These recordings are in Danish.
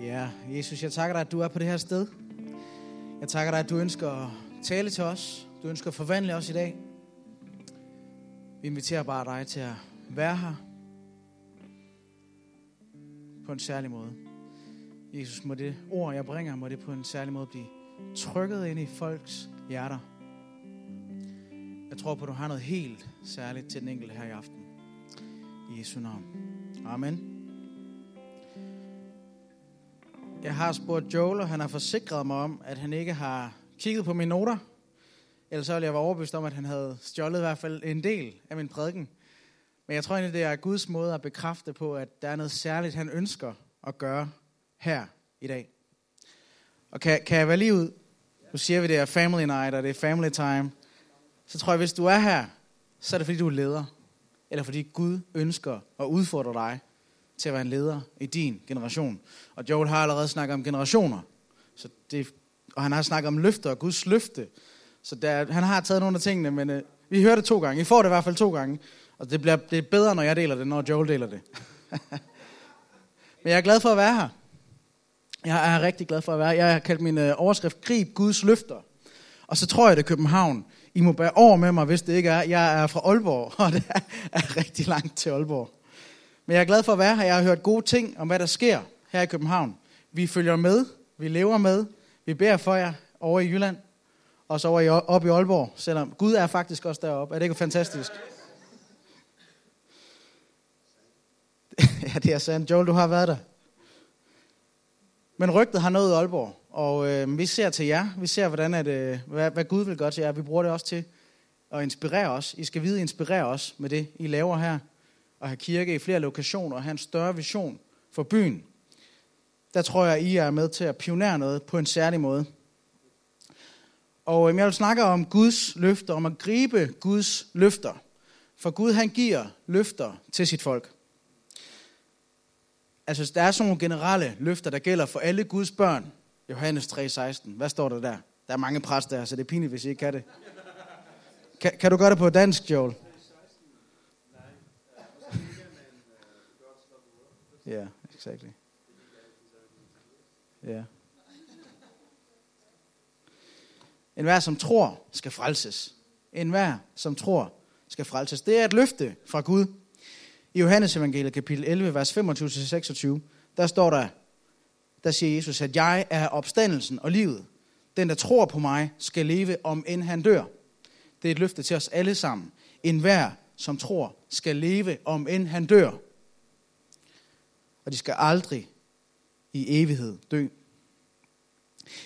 Ja, Jesus, jeg takker dig, at du er på det her sted. Jeg takker dig, at du ønsker at tale til os. Du ønsker at forvandle os i dag. Vi inviterer bare dig til at være her på en særlig måde. Jesus, må det ord, jeg bringer, må det på en særlig måde blive trykket ind i folks hjerter. Jeg tror på, at du har noget helt særligt til den enkelte her i aften. I Jesu navn. Amen. Jeg har spurgt Joel, og han har forsikret mig om, at han ikke har kigget på mine noter. Ellers så ville jeg være overbevist om, at han havde stjålet i hvert fald en del af min prædiken. Men jeg tror egentlig, det er Guds måde at bekræfte på, at der er noget særligt, han ønsker at gøre her i dag. Og kan, kan jeg være lige ud? Nu siger vi, det er family night, og det er family time. Så tror jeg, hvis du er her, så er det fordi, du er leder. Eller fordi Gud ønsker at udfordre dig til at være en leder i din generation. Og Joel har allerede snakket om generationer. Så det, og han har snakket om løfter og Guds løfte. Så der, han har taget nogle af tingene, men øh, vi hører det to gange. I får det i hvert fald to gange. Og det bliver det er bedre, når jeg deler det, når Joel deler det. men jeg er glad for at være her. Jeg er rigtig glad for at være her. Jeg har kaldt min øh, overskrift Grib Guds løfter. Og så tror jeg, det er København. I må bære over med mig, hvis det ikke er. Jeg er fra Aalborg, og det er rigtig langt til Aalborg. Men jeg er glad for at være her. Jeg har hørt gode ting om, hvad der sker her i København. Vi følger med, vi lever med, vi beder for jer over i Jylland, og så over i, op i Aalborg, selvom Gud er faktisk også deroppe. Er det ikke fantastisk? ja, det er sandt. Joel, du har været der. Men rygtet har nået Aalborg, og øh, vi ser til jer. Vi ser, hvordan at, øh, hvad, hvad Gud vil gøre til jer. Vi bruger det også til at inspirere os. I skal vide, inspirere os med det, I laver her at have kirke i flere lokationer og have en større vision for byen. Der tror jeg, I er med til at pionere noget på en særlig måde. Og øhm, jeg vil snakke om Guds løfter, om at gribe Guds løfter. For Gud han giver løfter til sit folk. Altså der er sådan nogle generelle løfter, der gælder for alle Guds børn. Johannes 3:16. Hvad står der der? Der er mange præster så det er pinligt, hvis I ikke kan det. Kan, kan du gøre det på dansk, Joel? Yeah, exactly. Ja. Yeah. En hver, som tror, skal frelses. En hver, som tror, skal frelses. Det er et løfte fra Gud. I Johannes evangeliet kapitel 11, vers 25-26, der står der, der siger Jesus, at jeg er opstandelsen og livet. Den, der tror på mig, skal leve, om end han dør. Det er et løfte til os alle sammen. En hver, som tror, skal leve, om end han dør og de skal aldrig i evighed dø.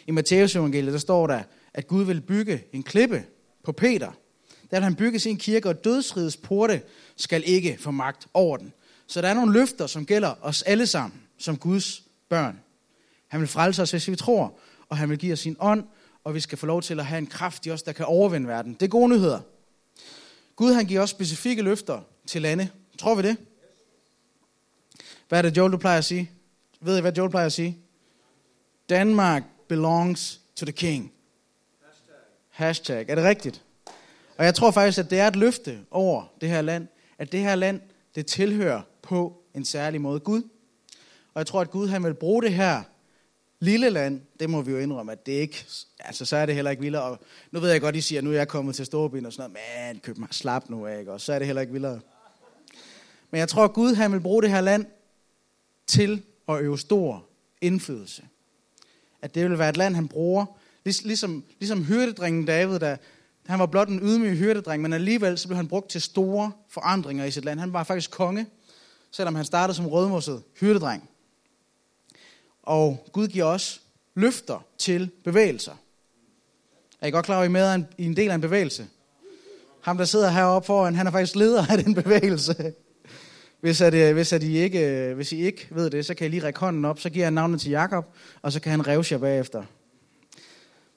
I Matteus evangeliet, der står der, at Gud vil bygge en klippe på Peter. Der vil han bygge sin kirke, og dødsrigets porte skal ikke få magt over den. Så der er nogle løfter, som gælder os alle sammen, som Guds børn. Han vil frelse os, hvis vi tror, og han vil give os sin ånd, og vi skal få lov til at have en kraft i os, der kan overvinde verden. Det er gode nyheder. Gud han giver os specifikke løfter til lande. Tror vi det? Hvad er det, Joel, du plejer at sige? Ved I, hvad Joel plejer at sige? Danmark belongs to the king. Hashtag. Hashtag. Er det rigtigt? Og jeg tror faktisk, at det er et løfte over det her land, at det her land, det tilhører på en særlig måde Gud. Og jeg tror, at Gud han vil bruge det her lille land, det må vi jo indrømme, at det ikke, altså så er det heller ikke vildere. Og nu ved jeg godt, I siger, at nu er jeg kommet til Storbyen og sådan noget, men køb mig slap nu af, ikke? og så er det heller ikke vildere. Men jeg tror, at Gud han vil bruge det her land til at øve stor indflydelse. At det vil være et land, han bruger, ligesom, ligesom hyrdedrengen David, der, han var blot en ydmyg hyrdedreng, men alligevel så blev han brugt til store forandringer i sit land. Han var faktisk konge, selvom han startede som rødmosset hyrdedreng. Og Gud giver os løfter til bevægelser. Er I godt klar over, at I med i en del af en bevægelse? Ham, der sidder heroppe foran, han er faktisk leder af den bevægelse. Hvis, at, øh, hvis, at I ikke, øh, hvis I ikke ved det, så kan I lige række hånden op, så giver jeg navnet til Jakob, og så kan han revse jer bagefter.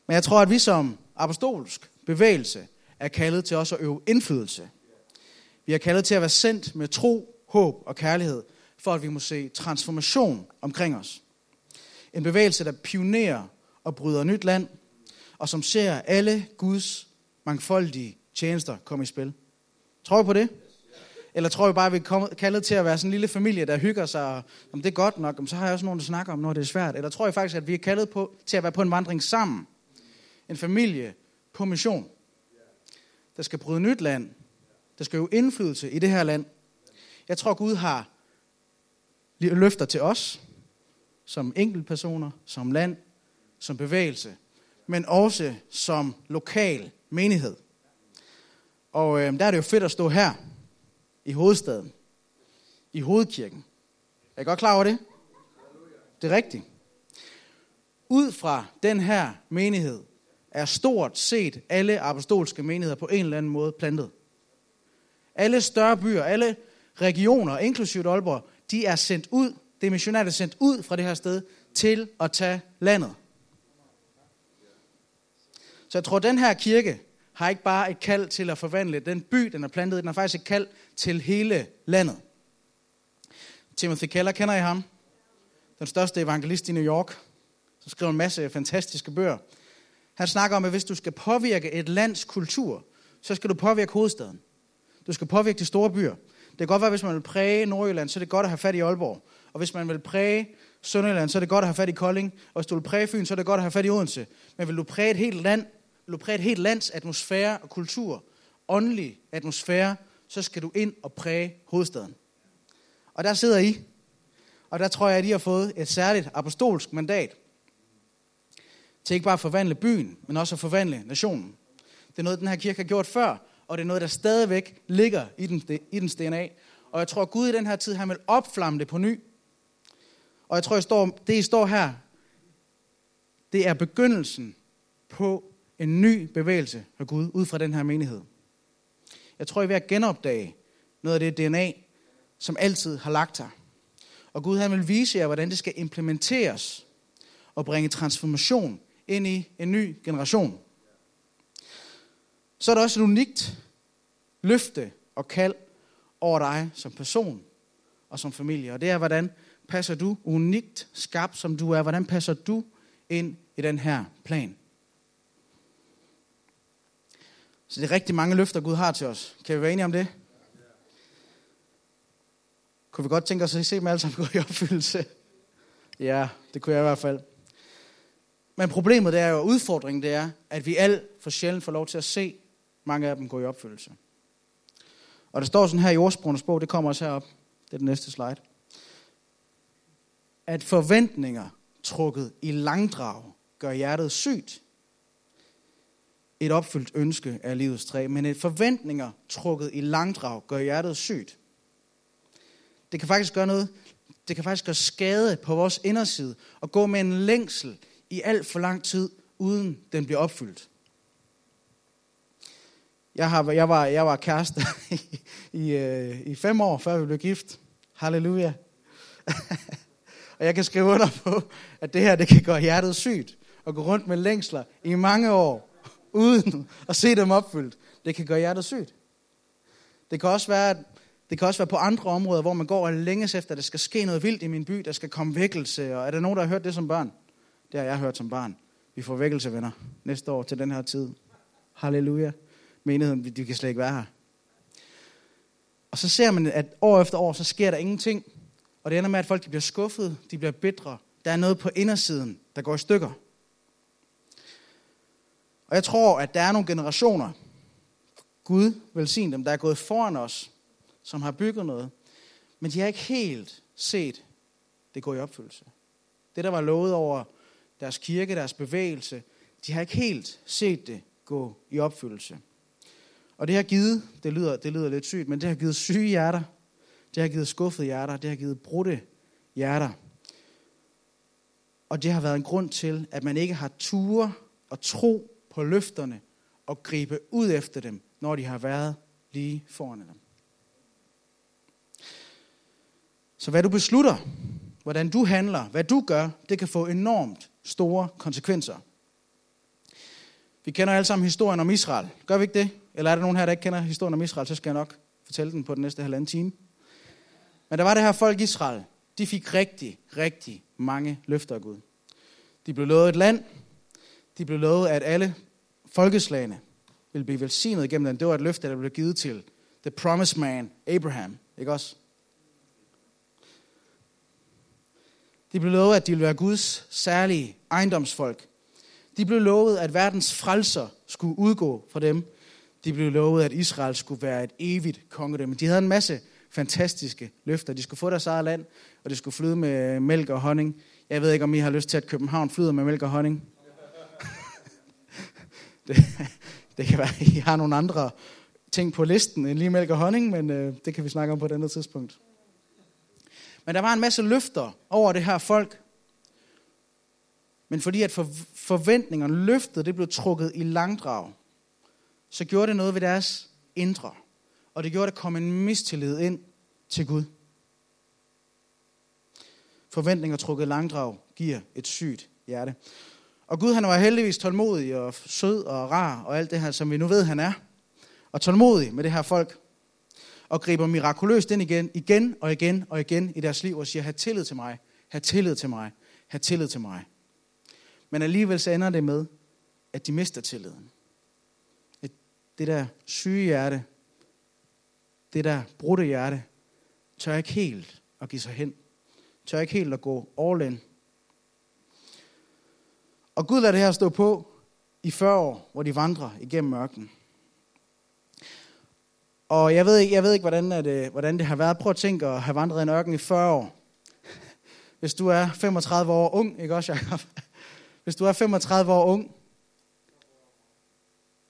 Men jeg tror, at vi som apostolsk bevægelse er kaldet til også at øve indflydelse. Vi er kaldet til at være sendt med tro, håb og kærlighed, for at vi må se transformation omkring os. En bevægelse, der pionerer og bryder nyt land, og som ser alle Guds mangfoldige tjenester komme i spil. Tror I på det? Eller tror vi bare, at vi er kaldet til at være sådan en lille familie, der hygger sig, og om det er godt nok, så har jeg også nogen, der snakker om, når det er svært. Eller tror jeg faktisk, at vi er kaldet på, til at være på en vandring sammen. En familie på mission. Der skal bryde nyt land. Der skal jo indflydelse i det her land. Jeg tror, Gud har løfter til os, som enkeltpersoner, som land, som bevægelse, men også som lokal menighed. Og øh, der er det jo fedt at stå her i hovedstaden, i hovedkirken. Er I godt klar over det? Det er rigtigt. Ud fra den her menighed er stort set alle apostolske menigheder på en eller anden måde plantet. Alle større byer, alle regioner, inklusivt Aalborg, de er sendt ud, det er er sendt ud fra det her sted, til at tage landet. Så jeg tror, at den her kirke har ikke bare et kald til at forvandle den by, den er plantet i, den har faktisk et kald til hele landet. Timothy Keller, kender I ham? Den største evangelist i New York, som skriver en masse fantastiske bøger. Han snakker om, at hvis du skal påvirke et lands kultur, så skal du påvirke hovedstaden. Du skal påvirke de store byer. Det kan godt være, hvis man vil præge Nordjylland, så er det godt at have fat i Aalborg. Og hvis man vil præge Sønderjylland, så er det godt at have fat i Kolding. Og hvis du vil præge Fyn, så er det godt at have fat i Odense. Men vil du præge et helt land, lå præge et helt lands atmosfære og kultur, åndelig atmosfære, så skal du ind og præge hovedstaden. Og der sidder I. Og der tror jeg, at I har fået et særligt apostolsk mandat til ikke bare at forvandle byen, men også at forvandle nationen. Det er noget, den her kirke har gjort før, og det er noget, der stadigvæk ligger i, den, i dens DNA. Og jeg tror, at Gud i den her tid, han vil opflamme det på ny. Og jeg tror, at står, det I står her, det er begyndelsen på en ny bevægelse af Gud ud fra den her menighed. Jeg tror, I er ved at genopdage noget af det DNA, som altid har lagt her. Og Gud han vil vise jer, hvordan det skal implementeres og bringe transformation ind i en ny generation. Så er der også et unikt løfte og kald over dig som person og som familie. Og det er, hvordan passer du unikt skabt, som du er? Hvordan passer du ind i den her plan? Så det er rigtig mange løfter, Gud har til os. Kan vi være enige om det? Kunne vi godt tænke os at se dem alle sammen gå i opfyldelse? Ja, det kunne jeg i hvert fald. Men problemet det er jo, udfordringen det er, at vi alt for sjældent får lov til at se mange af dem gå i opfyldelse. Og der står sådan her i ordsprogenes bog, det kommer også herop, det er den næste slide, at forventninger trukket i langdrag gør hjertet sygt. Et opfyldt ønske er livets træ, men et forventninger trukket i langdrag gør hjertet sygt. Det kan faktisk gøre noget, det kan faktisk gøre skade på vores inderside og gå med en længsel i alt for lang tid, uden den bliver opfyldt. Jeg, har, jeg, var, jeg var kæreste i, i, i fem år, før vi blev gift. Halleluja. og jeg kan skrive under på, at det her det kan gøre hjertet sygt. Og gå rundt med længsler i mange år, uden at se dem opfyldt. Det kan gøre hjertet sygt. Det kan også være, det kan også være på andre områder, hvor man går og længes efter, at der skal ske noget vildt i min by, der skal komme vækkelse. Og er der nogen, der har hørt det som børn? Det har jeg hørt som barn. Vi får vækkelse, venner, næste år til den her tid. Halleluja menigheden, de kan slet ikke være her. Og så ser man, at år efter år, så sker der ingenting. Og det ender med, at folk de bliver skuffet, de bliver bitre. Der er noget på indersiden, der går i stykker. Og jeg tror, at der er nogle generationer, Gud velsign dem, der er gået foran os, som har bygget noget, men de har ikke helt set det gå i opfyldelse. Det, der var lovet over deres kirke, deres bevægelse, de har ikke helt set det gå i opfyldelse. Og det har givet, det lyder, det lyder lidt sygt, men det har givet syge hjerter. Det har givet skuffede hjerter. Det har givet brudte hjerter. Og det har været en grund til, at man ikke har ture og tro på løfterne og gribe ud efter dem, når de har været lige foran dem. Så hvad du beslutter, hvordan du handler, hvad du gør, det kan få enormt store konsekvenser. Vi kender alle sammen historien om Israel. Gør vi ikke det? Eller er der nogen her, der ikke kender historien om Israel, så skal jeg nok fortælle den på den næste halvanden time. Men der var det her folk Israel. De fik rigtig, rigtig mange løfter af Gud. De blev lovet et land. De blev lovet, at alle folkeslagene ville blive velsignet gennem den. Det var et løfte, der blev givet til, the promised man, Abraham. Ikke også? De blev lovet, at de ville være Guds særlige ejendomsfolk. De blev lovet, at verdens frelser skulle udgå fra dem. De blev lovet, at Israel skulle være et evigt kongedømme. De havde en masse fantastiske løfter. De skulle få deres eget land, og det skulle flyde med mælk og honning. Jeg ved ikke, om I har lyst til, at København flyder med mælk og honning det, det kan være, at I har nogle andre ting på listen end lige mælk og honning, men øh, det kan vi snakke om på et andet tidspunkt. Men der var en masse løfter over det her folk. Men fordi at for, forventningerne, løftet, det blev trukket i langdrag, så gjorde det noget ved deres indre. Og det gjorde, at der kom en mistillid ind til Gud. Forventninger trukket langdrag giver et sygt hjerte. Og Gud han var heldigvis tålmodig og sød og rar og alt det her, som vi nu ved, han er. Og tålmodig med det her folk. Og griber mirakuløst ind igen, igen og igen og igen i deres liv og siger, have tillid til mig, have tillid til mig, have tillid til mig. Men alligevel så ender det med, at de mister tilliden. Det der syge hjerte, det der brudte hjerte, tør ikke helt at give sig hen. Tør ikke helt at gå all in. Og Gud lader det her stå på i 40 år, hvor de vandrer igennem mørken. Og jeg ved ikke, jeg ved ikke hvordan, det, øh, hvordan det har været. Prøv at tænke at have vandret i en ørken i 40 år. Hvis du er 35 år ung, ikke også, Jacob? Hvis du er 35 år ung,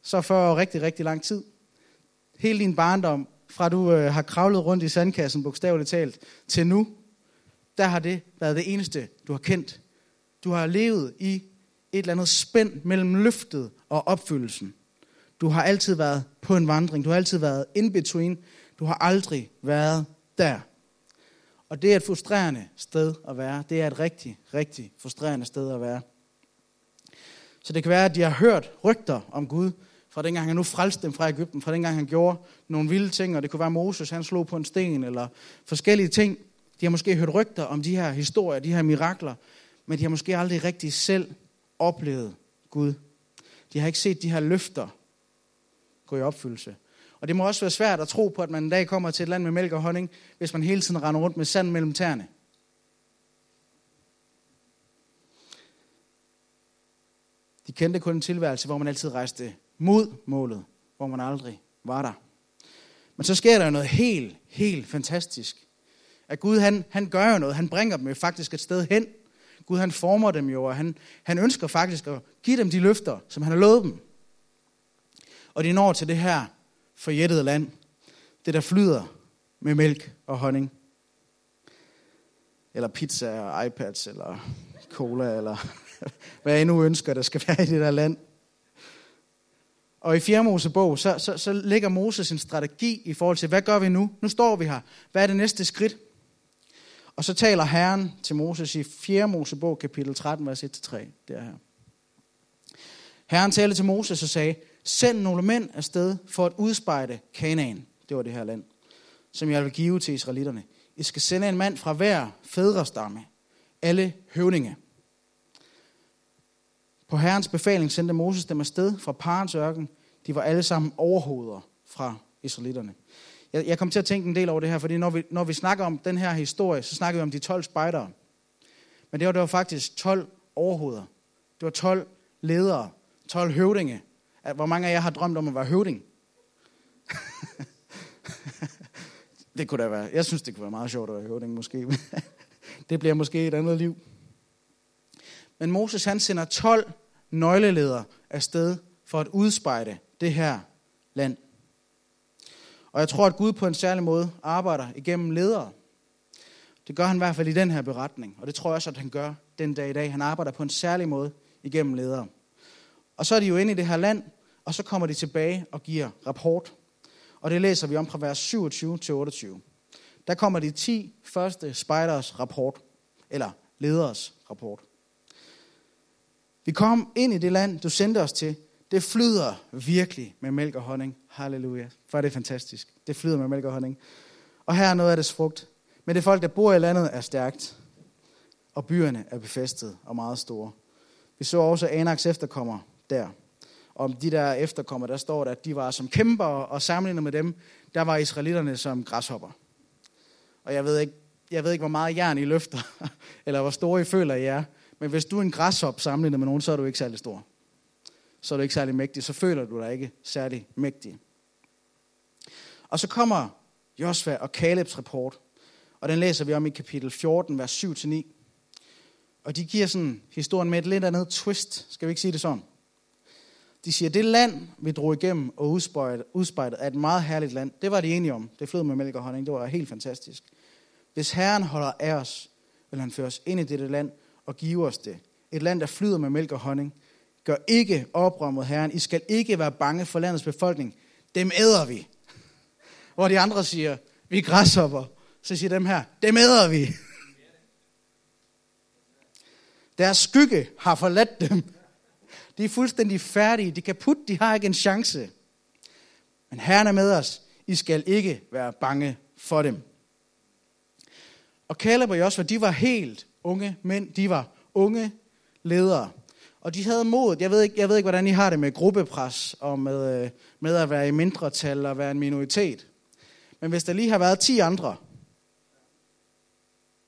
så er 40 år rigtig, rigtig lang tid. Hele din barndom, fra du øh, har kravlet rundt i sandkassen, bogstaveligt talt, til nu, der har det været det eneste, du har kendt. Du har levet i et eller andet spænd mellem løftet og opfyldelsen. Du har altid været på en vandring. Du har altid været in between. Du har aldrig været der. Og det er et frustrerende sted at være. Det er et rigtig, rigtig frustrerende sted at være. Så det kan være, at de har hørt rygter om Gud, fra dengang han nu frelste dem fra Ægypten, fra dengang han gjorde nogle vilde ting, og det kunne være Moses, han slog på en sten, eller forskellige ting. De har måske hørt rygter om de her historier, de her mirakler, men de har måske aldrig rigtig selv oplevet Gud. De har ikke set de her løfter gå i opfyldelse. Og det må også være svært at tro på, at man en dag kommer til et land med mælk og honning, hvis man hele tiden render rundt med sand mellem tæerne. De kendte kun en tilværelse, hvor man altid rejste mod målet, hvor man aldrig var der. Men så sker der jo noget helt, helt fantastisk. At Gud, han, han gør jo noget. Han bringer dem jo faktisk et sted hen. Gud, han former dem jo, og han, han ønsker faktisk at give dem de løfter, som han har lovet dem. Og de når til det her forjættede land. Det, der flyder med mælk og honning. Eller pizza og iPads, eller cola, eller hvad jeg nu ønsker, der skal være i det der land. Og i 4. Mosebog, så, så, så lægger Moses en strategi i forhold til, hvad gør vi nu? Nu står vi her. Hvad er det næste skridt? Og så taler Herren til Moses i 4. Mosebog, kapitel 13, vers 1-3. Det er her. Herren talte til Moses og sagde, send nogle mænd afsted for at udspejde Kanaan. Det var det her land, som jeg vil give til israelitterne. I skal sende en mand fra hver fædrestamme, alle høvninge. På Herrens befaling sendte Moses dem afsted fra Parens ørken. De var alle sammen overhoveder fra israelitterne. Jeg, jeg kom til at tænke en del over det her, fordi når vi, når vi snakker om den her historie, så snakker vi om de 12 spejdere. Men det var, det var faktisk 12 overhoveder. Det var 12 ledere, 12 høvdinge. Hvor mange af jer har drømt om at være høvding? det kunne da være. Jeg synes, det kunne være meget sjovt at være høvding, måske. det bliver måske et andet liv. Men Moses han sender 12 nøgleledere afsted for at udspejde det her land. Og jeg tror, at Gud på en særlig måde arbejder igennem ledere. Det gør han i hvert fald i den her beretning, og det tror jeg også, at han gør den dag i dag. Han arbejder på en særlig måde igennem ledere. Og så er de jo inde i det her land, og så kommer de tilbage og giver rapport. Og det læser vi om fra vers 27 til 28. Der kommer de 10 første spejders rapport, eller leders rapport. Vi kom ind i det land, du sendte os til. Det flyder virkelig med mælk og honning. Halleluja. For det er fantastisk. Det flyder med mælk og honning. Og her er noget af det frugt. Men det folk, der bor i landet, er stærkt. Og byerne er befæstet og meget store. Vi så også Anaks efterkommer der. om de der efterkommere, der står der, at de var som kæmper, og sammenlignet med dem, der var israelitterne som græshopper. Og jeg ved ikke, jeg ved ikke hvor meget jern I løfter, eller hvor store I føler I er, men hvis du er en græshop sammenlignet med nogen, så er du ikke særlig stor. Så er du ikke særlig mægtig, så føler du dig ikke særlig mægtig. Og så kommer Josva og Kalebs rapport, og den læser vi om i kapitel 14, vers 7-9. Og de giver sådan historien med et lidt andet twist, skal vi ikke sige det sådan? De siger, det land, vi drog igennem og udspejlet, er et meget herligt land. Det var de enige om. Det flød med mælk og honning. Det var helt fantastisk. Hvis Herren holder af os, vil han føre os ind i dette land og give os det. Et land, der flyder med mælk og honning. Gør ikke oprør mod Herren. I skal ikke være bange for landets befolkning. Dem æder vi. Hvor de andre siger, vi er græshopper. Så siger dem her, dem æder vi. Deres skygge har forladt dem. De er fuldstændig færdige. De kan putte, de har ikke en chance. Men Herren er med os. I skal ikke være bange for dem. Og Caleb og Joshua, de var helt unge mænd. De var unge ledere. Og de havde mod. Jeg ved ikke, jeg ved ikke hvordan I har det med gruppepres og med, øh, med at være i mindretal og være en minoritet. Men hvis der lige har været 10 andre,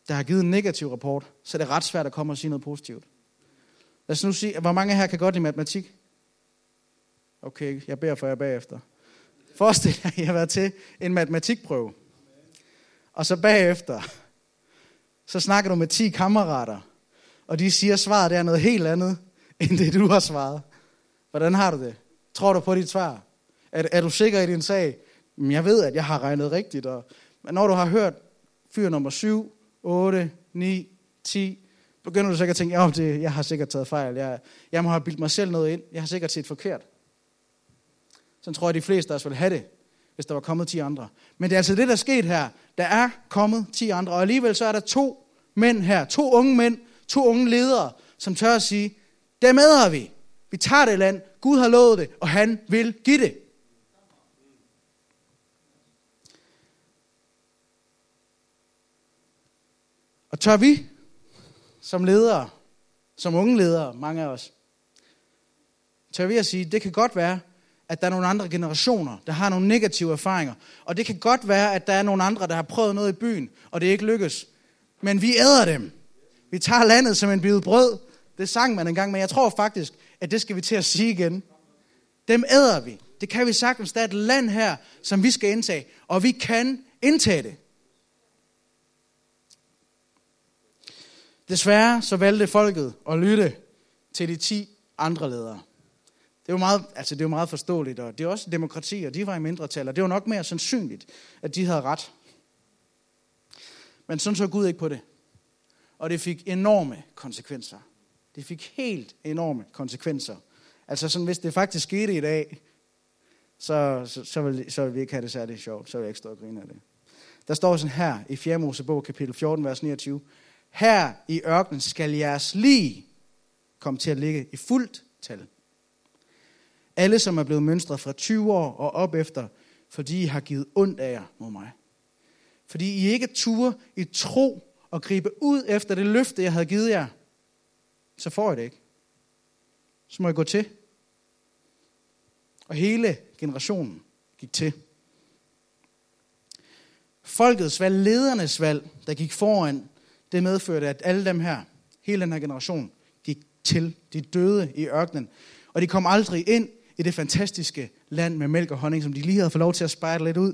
der har givet en negativ rapport, så er det ret svært at komme og sige noget positivt. Lad os nu sige, hvor mange her kan godt lide matematik? Okay, jeg beder for jer bagefter. Forestil jer, at I har været til en matematikprøve. Og så bagefter, så snakker du med 10 kammerater, og de siger, at svaret er noget helt andet, end det du har svaret. Hvordan har du det? Tror du på dit svar? Er, er du sikker i din sag? Men jeg ved, at jeg har regnet rigtigt. Og, men når du har hørt fyr nummer 7, 8, 9, 10, begynder du sikkert at tænke, at det, jeg har sikkert taget fejl. Jeg, jeg må have bildt mig selv noget ind. Jeg har sikkert set forkert. Sådan tror jeg, de fleste af os vil have det, hvis der var kommet 10 andre. Men det er altså det, der er sket her. Der er kommet 10 andre, og alligevel så er der to mænd her, to unge mænd, to unge ledere, som tør at sige, det med vi. Vi tager det land. Gud har lovet det, og han vil give det. Og tør vi som ledere, som unge ledere, mange af os, tør vi at sige, det kan godt være, at der er nogle andre generationer, der har nogle negative erfaringer. Og det kan godt være, at der er nogle andre, der har prøvet noget i byen, og det ikke lykkes. Men vi æder dem. Vi tager landet som en bid brød. Det sang man engang, men jeg tror faktisk, at det skal vi til at sige igen. Dem æder vi. Det kan vi sagtens. Der er et land her, som vi skal indtage, og vi kan indtage det. Desværre så valgte folket at lytte til de 10 andre ledere. Det er jo meget, altså det er jo meget forståeligt, og det er også demokrati, og de var i mindretal, og det var nok mere sandsynligt, at de havde ret. Men sådan så Gud ikke på det. Og det fik enorme konsekvenser. Det fik helt enorme konsekvenser. Altså sådan, hvis det faktisk skete i dag, så, så, så, vil, så vil vi ikke have det særligt sjovt. Så vil jeg ikke stå og grine af det. Der står sådan her i 4. Mosebog, kapitel 14, vers 29. Her i ørkenen skal jeres lige komme til at ligge i fuldt tal. Alle, som er blevet mønstret fra 20 år og op efter, fordi I har givet ondt af jer mod mig. Fordi I ikke turde i tro og gribe ud efter det løfte, jeg havde givet jer, så får jeg det ikke. Så må jeg gå til. Og hele generationen gik til. Folkets valg, ledernes valg, der gik foran, det medførte, at alle dem her, hele den her generation, gik til. De døde i ørkenen. Og de kom aldrig ind i det fantastiske land med mælk og honning, som de lige havde fået lov til at spejle lidt ud.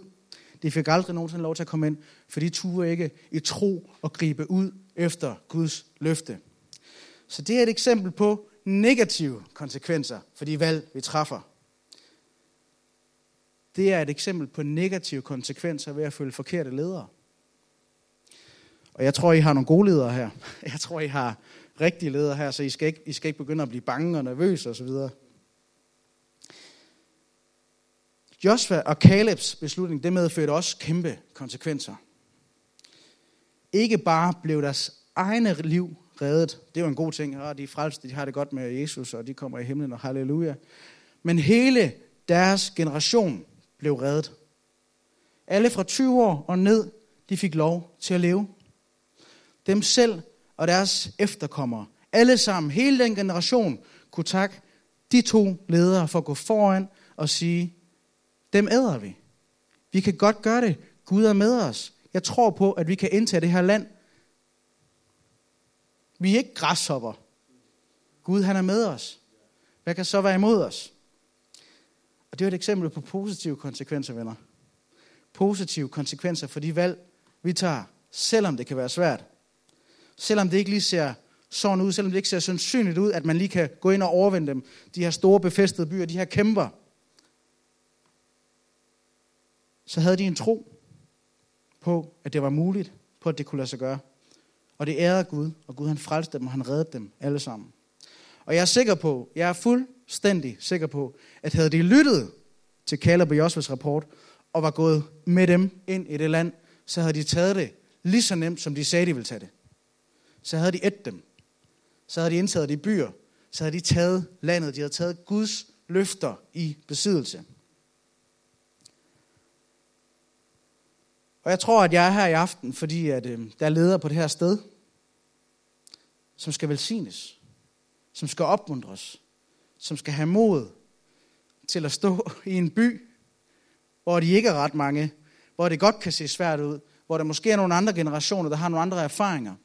De fik aldrig nogensinde lov til at komme ind, for de turde ikke i tro og gribe ud efter Guds løfte. Så det er et eksempel på negative konsekvenser for de valg, vi træffer. Det er et eksempel på negative konsekvenser ved at følge forkerte ledere. Og jeg tror, I har nogle gode ledere her. Jeg tror, I har rigtige ledere her, så I skal ikke, I skal ikke begynde at blive bange og nervøse osv. Joshua og Calebs beslutning, det medførte også kæmpe konsekvenser. Ikke bare blev deres egne liv reddet. Det var en god ting. Og de er frelste, de har det godt med Jesus, og de kommer i himlen, og halleluja. Men hele deres generation blev reddet. Alle fra 20 år og ned, de fik lov til at leve dem selv og deres efterkommere. Alle sammen, hele den generation, kunne takke de to ledere for at gå foran og sige, dem æder vi. Vi kan godt gøre det. Gud er med os. Jeg tror på, at vi kan indtage det her land. Vi er ikke græshopper. Gud han er med os. Hvad kan så være imod os? Og det er et eksempel på positive konsekvenser, venner. Positive konsekvenser for de valg, vi tager, selvom det kan være svært. Selvom det ikke lige ser sådan ud, selvom det ikke ser sandsynligt ud, at man lige kan gå ind og overvinde dem. De her store befæstede byer, de her kæmper. Så havde de en tro på, at det var muligt, på at det kunne lade sig gøre. Og det ærede Gud, og Gud han frelste dem, og han reddede dem alle sammen. Og jeg er sikker på, jeg er fuldstændig sikker på, at havde de lyttet til Caleb og Josvas rapport, og var gået med dem ind i det land, så havde de taget det lige så nemt, som de sagde, de ville tage det. Så havde de ædt dem. Så havde de indtaget de byer. Så havde de taget landet. De havde taget Guds løfter i besiddelse. Og jeg tror, at jeg er her i aften, fordi at, øh, der er ledere på det her sted, som skal velsignes, som skal opmuntres, som skal have mod til at stå i en by, hvor de ikke er ret mange, hvor det godt kan se svært ud, hvor der måske er nogle andre generationer, der har nogle andre erfaringer,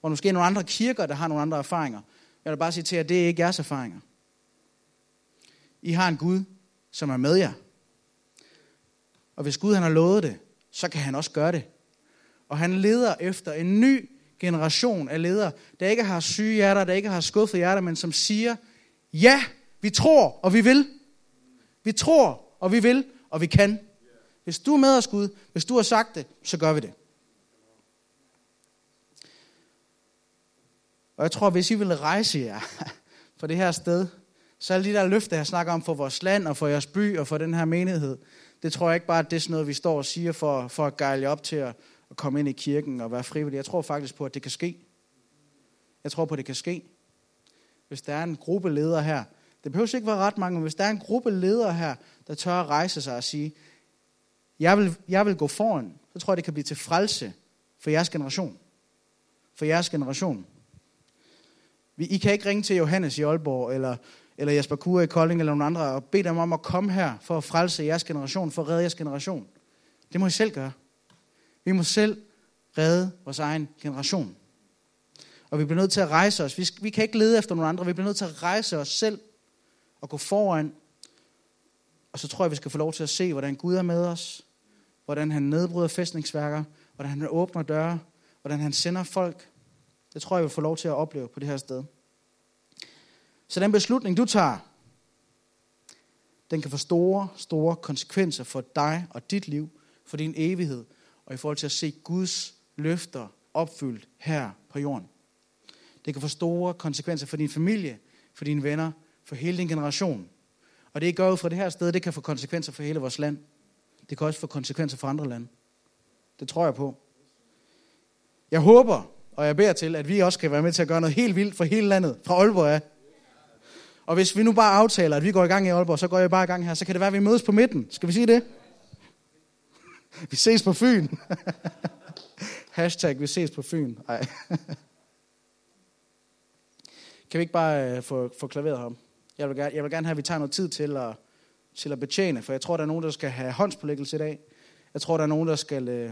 hvor der måske er nogle andre kirker, der har nogle andre erfaringer. Jeg vil bare sige til jer, at det er ikke jeres erfaringer. I har en Gud, som er med jer. Og hvis Gud han har lovet det, så kan han også gøre det. Og han leder efter en ny generation af ledere, der ikke har syge hjerter, der ikke har skuffet hjerter, men som siger, ja, vi tror, og vi vil. Vi tror, og vi vil, og vi kan. Hvis du er med os, Gud, hvis du har sagt det, så gør vi det. Og jeg tror, hvis I vil rejse jer for det her sted, så alle de der løfter, jeg snakker om for vores land og for jeres by og for den her menighed, det tror jeg ikke bare, at det er sådan noget, vi står og siger for, for at gejle op til at, at komme ind i kirken og være frivillig. Jeg tror faktisk på, at det kan ske. Jeg tror på, at det kan ske. Hvis der er en gruppe ledere her, det behøver ikke være ret mange, men hvis der er en gruppe ledere her, der tør at rejse sig og sige, jeg vil, jeg vil gå foran, så tror jeg, det kan blive til frelse for jeres generation. For jeres generation. I kan ikke ringe til Johannes i Aalborg, eller, eller Jesper Kure i Kolding, eller nogen andre, og bede dem om at komme her for at frelse jeres generation, for at redde jeres generation. Det må I selv gøre. Vi må selv redde vores egen generation. Og vi bliver nødt til at rejse os. Vi, vi kan ikke lede efter nogen andre. Vi bliver nødt til at rejse os selv og gå foran. Og så tror jeg, vi skal få lov til at se, hvordan Gud er med os. Hvordan han nedbryder fæstningsværker. Hvordan han åbner døre. Hvordan han sender folk. Det tror jeg, vi får lov til at opleve på det her sted. Så den beslutning, du tager, den kan få store, store konsekvenser for dig og dit liv, for din evighed, og i forhold til at se Guds løfter opfyldt her på jorden. Det kan få store konsekvenser for din familie, for dine venner, for hele din generation. Og det gør jo fra det her sted, det kan få konsekvenser for hele vores land. Det kan også få konsekvenser for andre lande. Det tror jeg på. Jeg håber, og jeg beder til, at vi også kan være med til at gøre noget helt vildt for hele landet, fra Aalborg af. Og hvis vi nu bare aftaler, at vi går i gang i Aalborg, så går jeg bare i gang her, så kan det være, at vi mødes på midten. Skal vi sige det? Vi ses på Fyn. Hashtag, vi ses på Fyn. Ej. Kan vi ikke bare øh, få, få klaveret ham? Jeg vil, gerne, jeg vil gerne have, at vi tager noget tid til at, til at betjene, for jeg tror, der er nogen, der skal have håndspålæggelse i dag. Jeg tror, der er nogen, der skal, øh,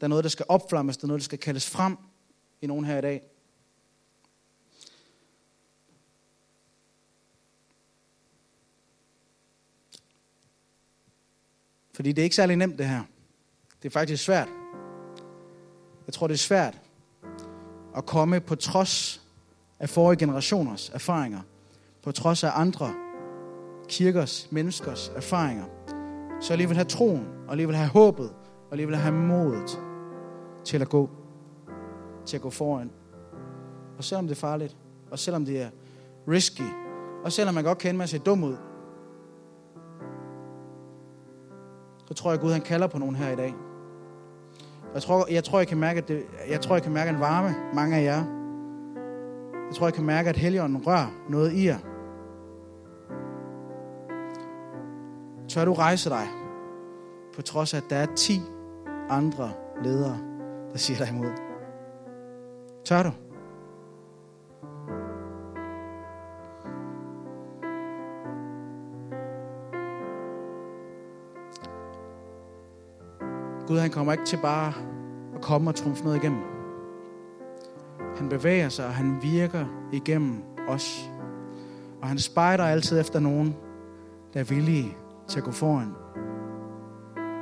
der er noget, der skal opflammes, der er noget, der skal kaldes frem i nogen her i dag. Fordi det er ikke særlig nemt det her. Det er faktisk svært. Jeg tror, det er svært at komme på trods af forrige generationers erfaringer, på trods af andre kirkers, menneskers erfaringer, så alligevel have troen, og alligevel have håbet, og alligevel have modet til at gå, til at gå foran. Og selvom det er farligt, og selvom det er risky, og selvom man godt kan ende med at se dum ud, så tror jeg, at Gud han kalder på nogen her i dag. Jeg tror, jeg tror, jeg kan mærke, at det, jeg tror, jeg kan mærke en varme, mange af jer. Jeg tror, jeg kan mærke, at Helligånden rører noget i jer. Tør du rejse dig, på trods af, at der er 10 andre ledere, der siger dig imod? Tør du? Gud han kommer ikke til bare at komme og trumfe noget igennem. Han bevæger sig, og han virker igennem os. Og han spejder altid efter nogen, der er villige til at gå foran.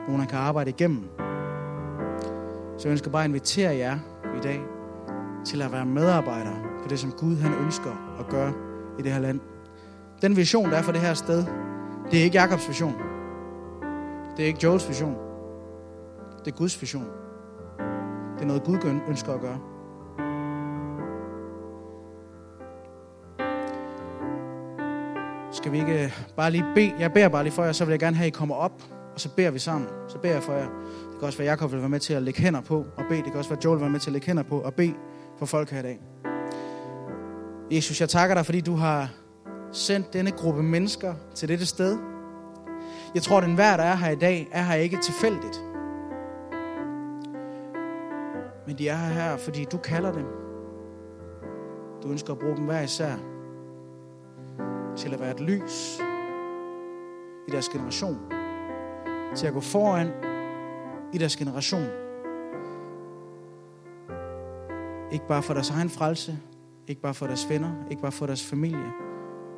Nogen, han kan arbejde igennem. Så jeg ønsker bare at invitere jer i dag til at være medarbejdere på det, som Gud han ønsker at gøre i det her land. Den vision, der er for det her sted, det er ikke Jakobs vision. Det er ikke Joels vision. Det er Guds vision. Det er noget, Gud ønsker at gøre. Skal vi ikke øh, bare lige bede? Jeg beder bare lige for jer, så vil jeg gerne have, at I kommer op, og så beder vi sammen. Så beder jeg for jer. Det kan også være, at Jacob vil være med til at lægge hænder på og bede. Det kan også være, at Joel vil være med til at lægge hænder på og bede for folk her i dag. Jesus, jeg takker dig, fordi du har sendt denne gruppe mennesker til dette sted. Jeg tror, at den hver, der er her i dag, er her ikke tilfældigt. Men de er her, fordi du kalder dem. Du ønsker at bruge dem hver især til at være et lys i deres generation. Til at gå foran i deres generation. Ikke bare for deres egen frelse, ikke bare for deres venner, ikke bare for deres familie,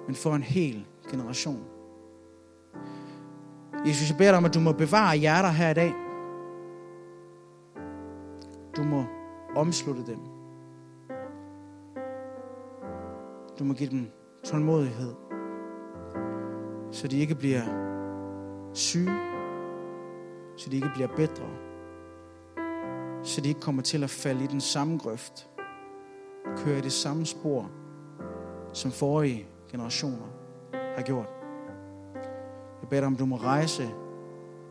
men for en hel generation. Jesus, jeg beder dig om, at du må bevare hjerter her i dag. Du må omslutte dem. Du må give dem tålmodighed, så de ikke bliver syge, så de ikke bliver bedre, så de ikke kommer til at falde i den samme grøft, køre i det samme spor, som forrige generationer har gjort. Jeg beder dig om, du må rejse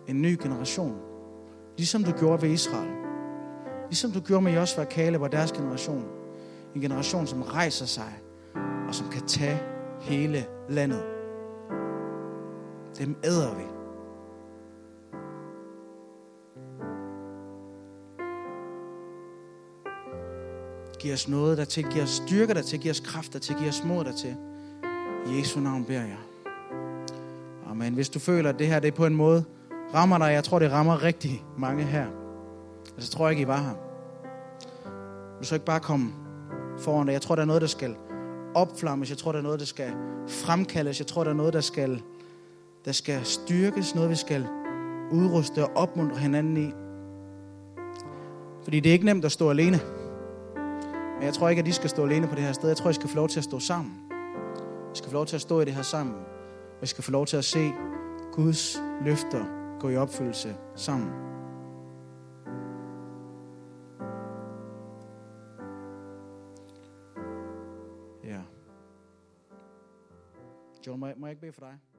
en ny generation, ligesom du gjorde ved Israel. Ligesom du gjorde med Josva og Caleb og deres generation. En generation, som rejser sig, og som kan tage hele landet. Dem æder vi. Giv os noget der til, giv os styrke der til, giv os kraft der til, giv os mod der til. I Jesu navn beder jeg. Amen. Hvis du føler, at det her det er på en måde rammer dig, jeg tror, det rammer rigtig mange her. Altså, tror jeg ikke, I var her. Du skal ikke bare komme foran dig. Jeg tror, der er noget, der skal opflammes. Jeg tror, der er noget, der skal fremkaldes. Jeg tror, der er noget, der skal, der skal styrkes. Noget, vi skal udruste og opmuntre hinanden i. Fordi det er ikke nemt at stå alene. Men jeg tror ikke, at de skal stå alene på det her sted. Jeg tror, I skal få lov til at stå sammen. Vi skal få lov til at stå i det her sammen. Vi skal få lov til at se Guds løfter gå i opfyldelse sammen. Må jeg, må jeg ikke bede for dig?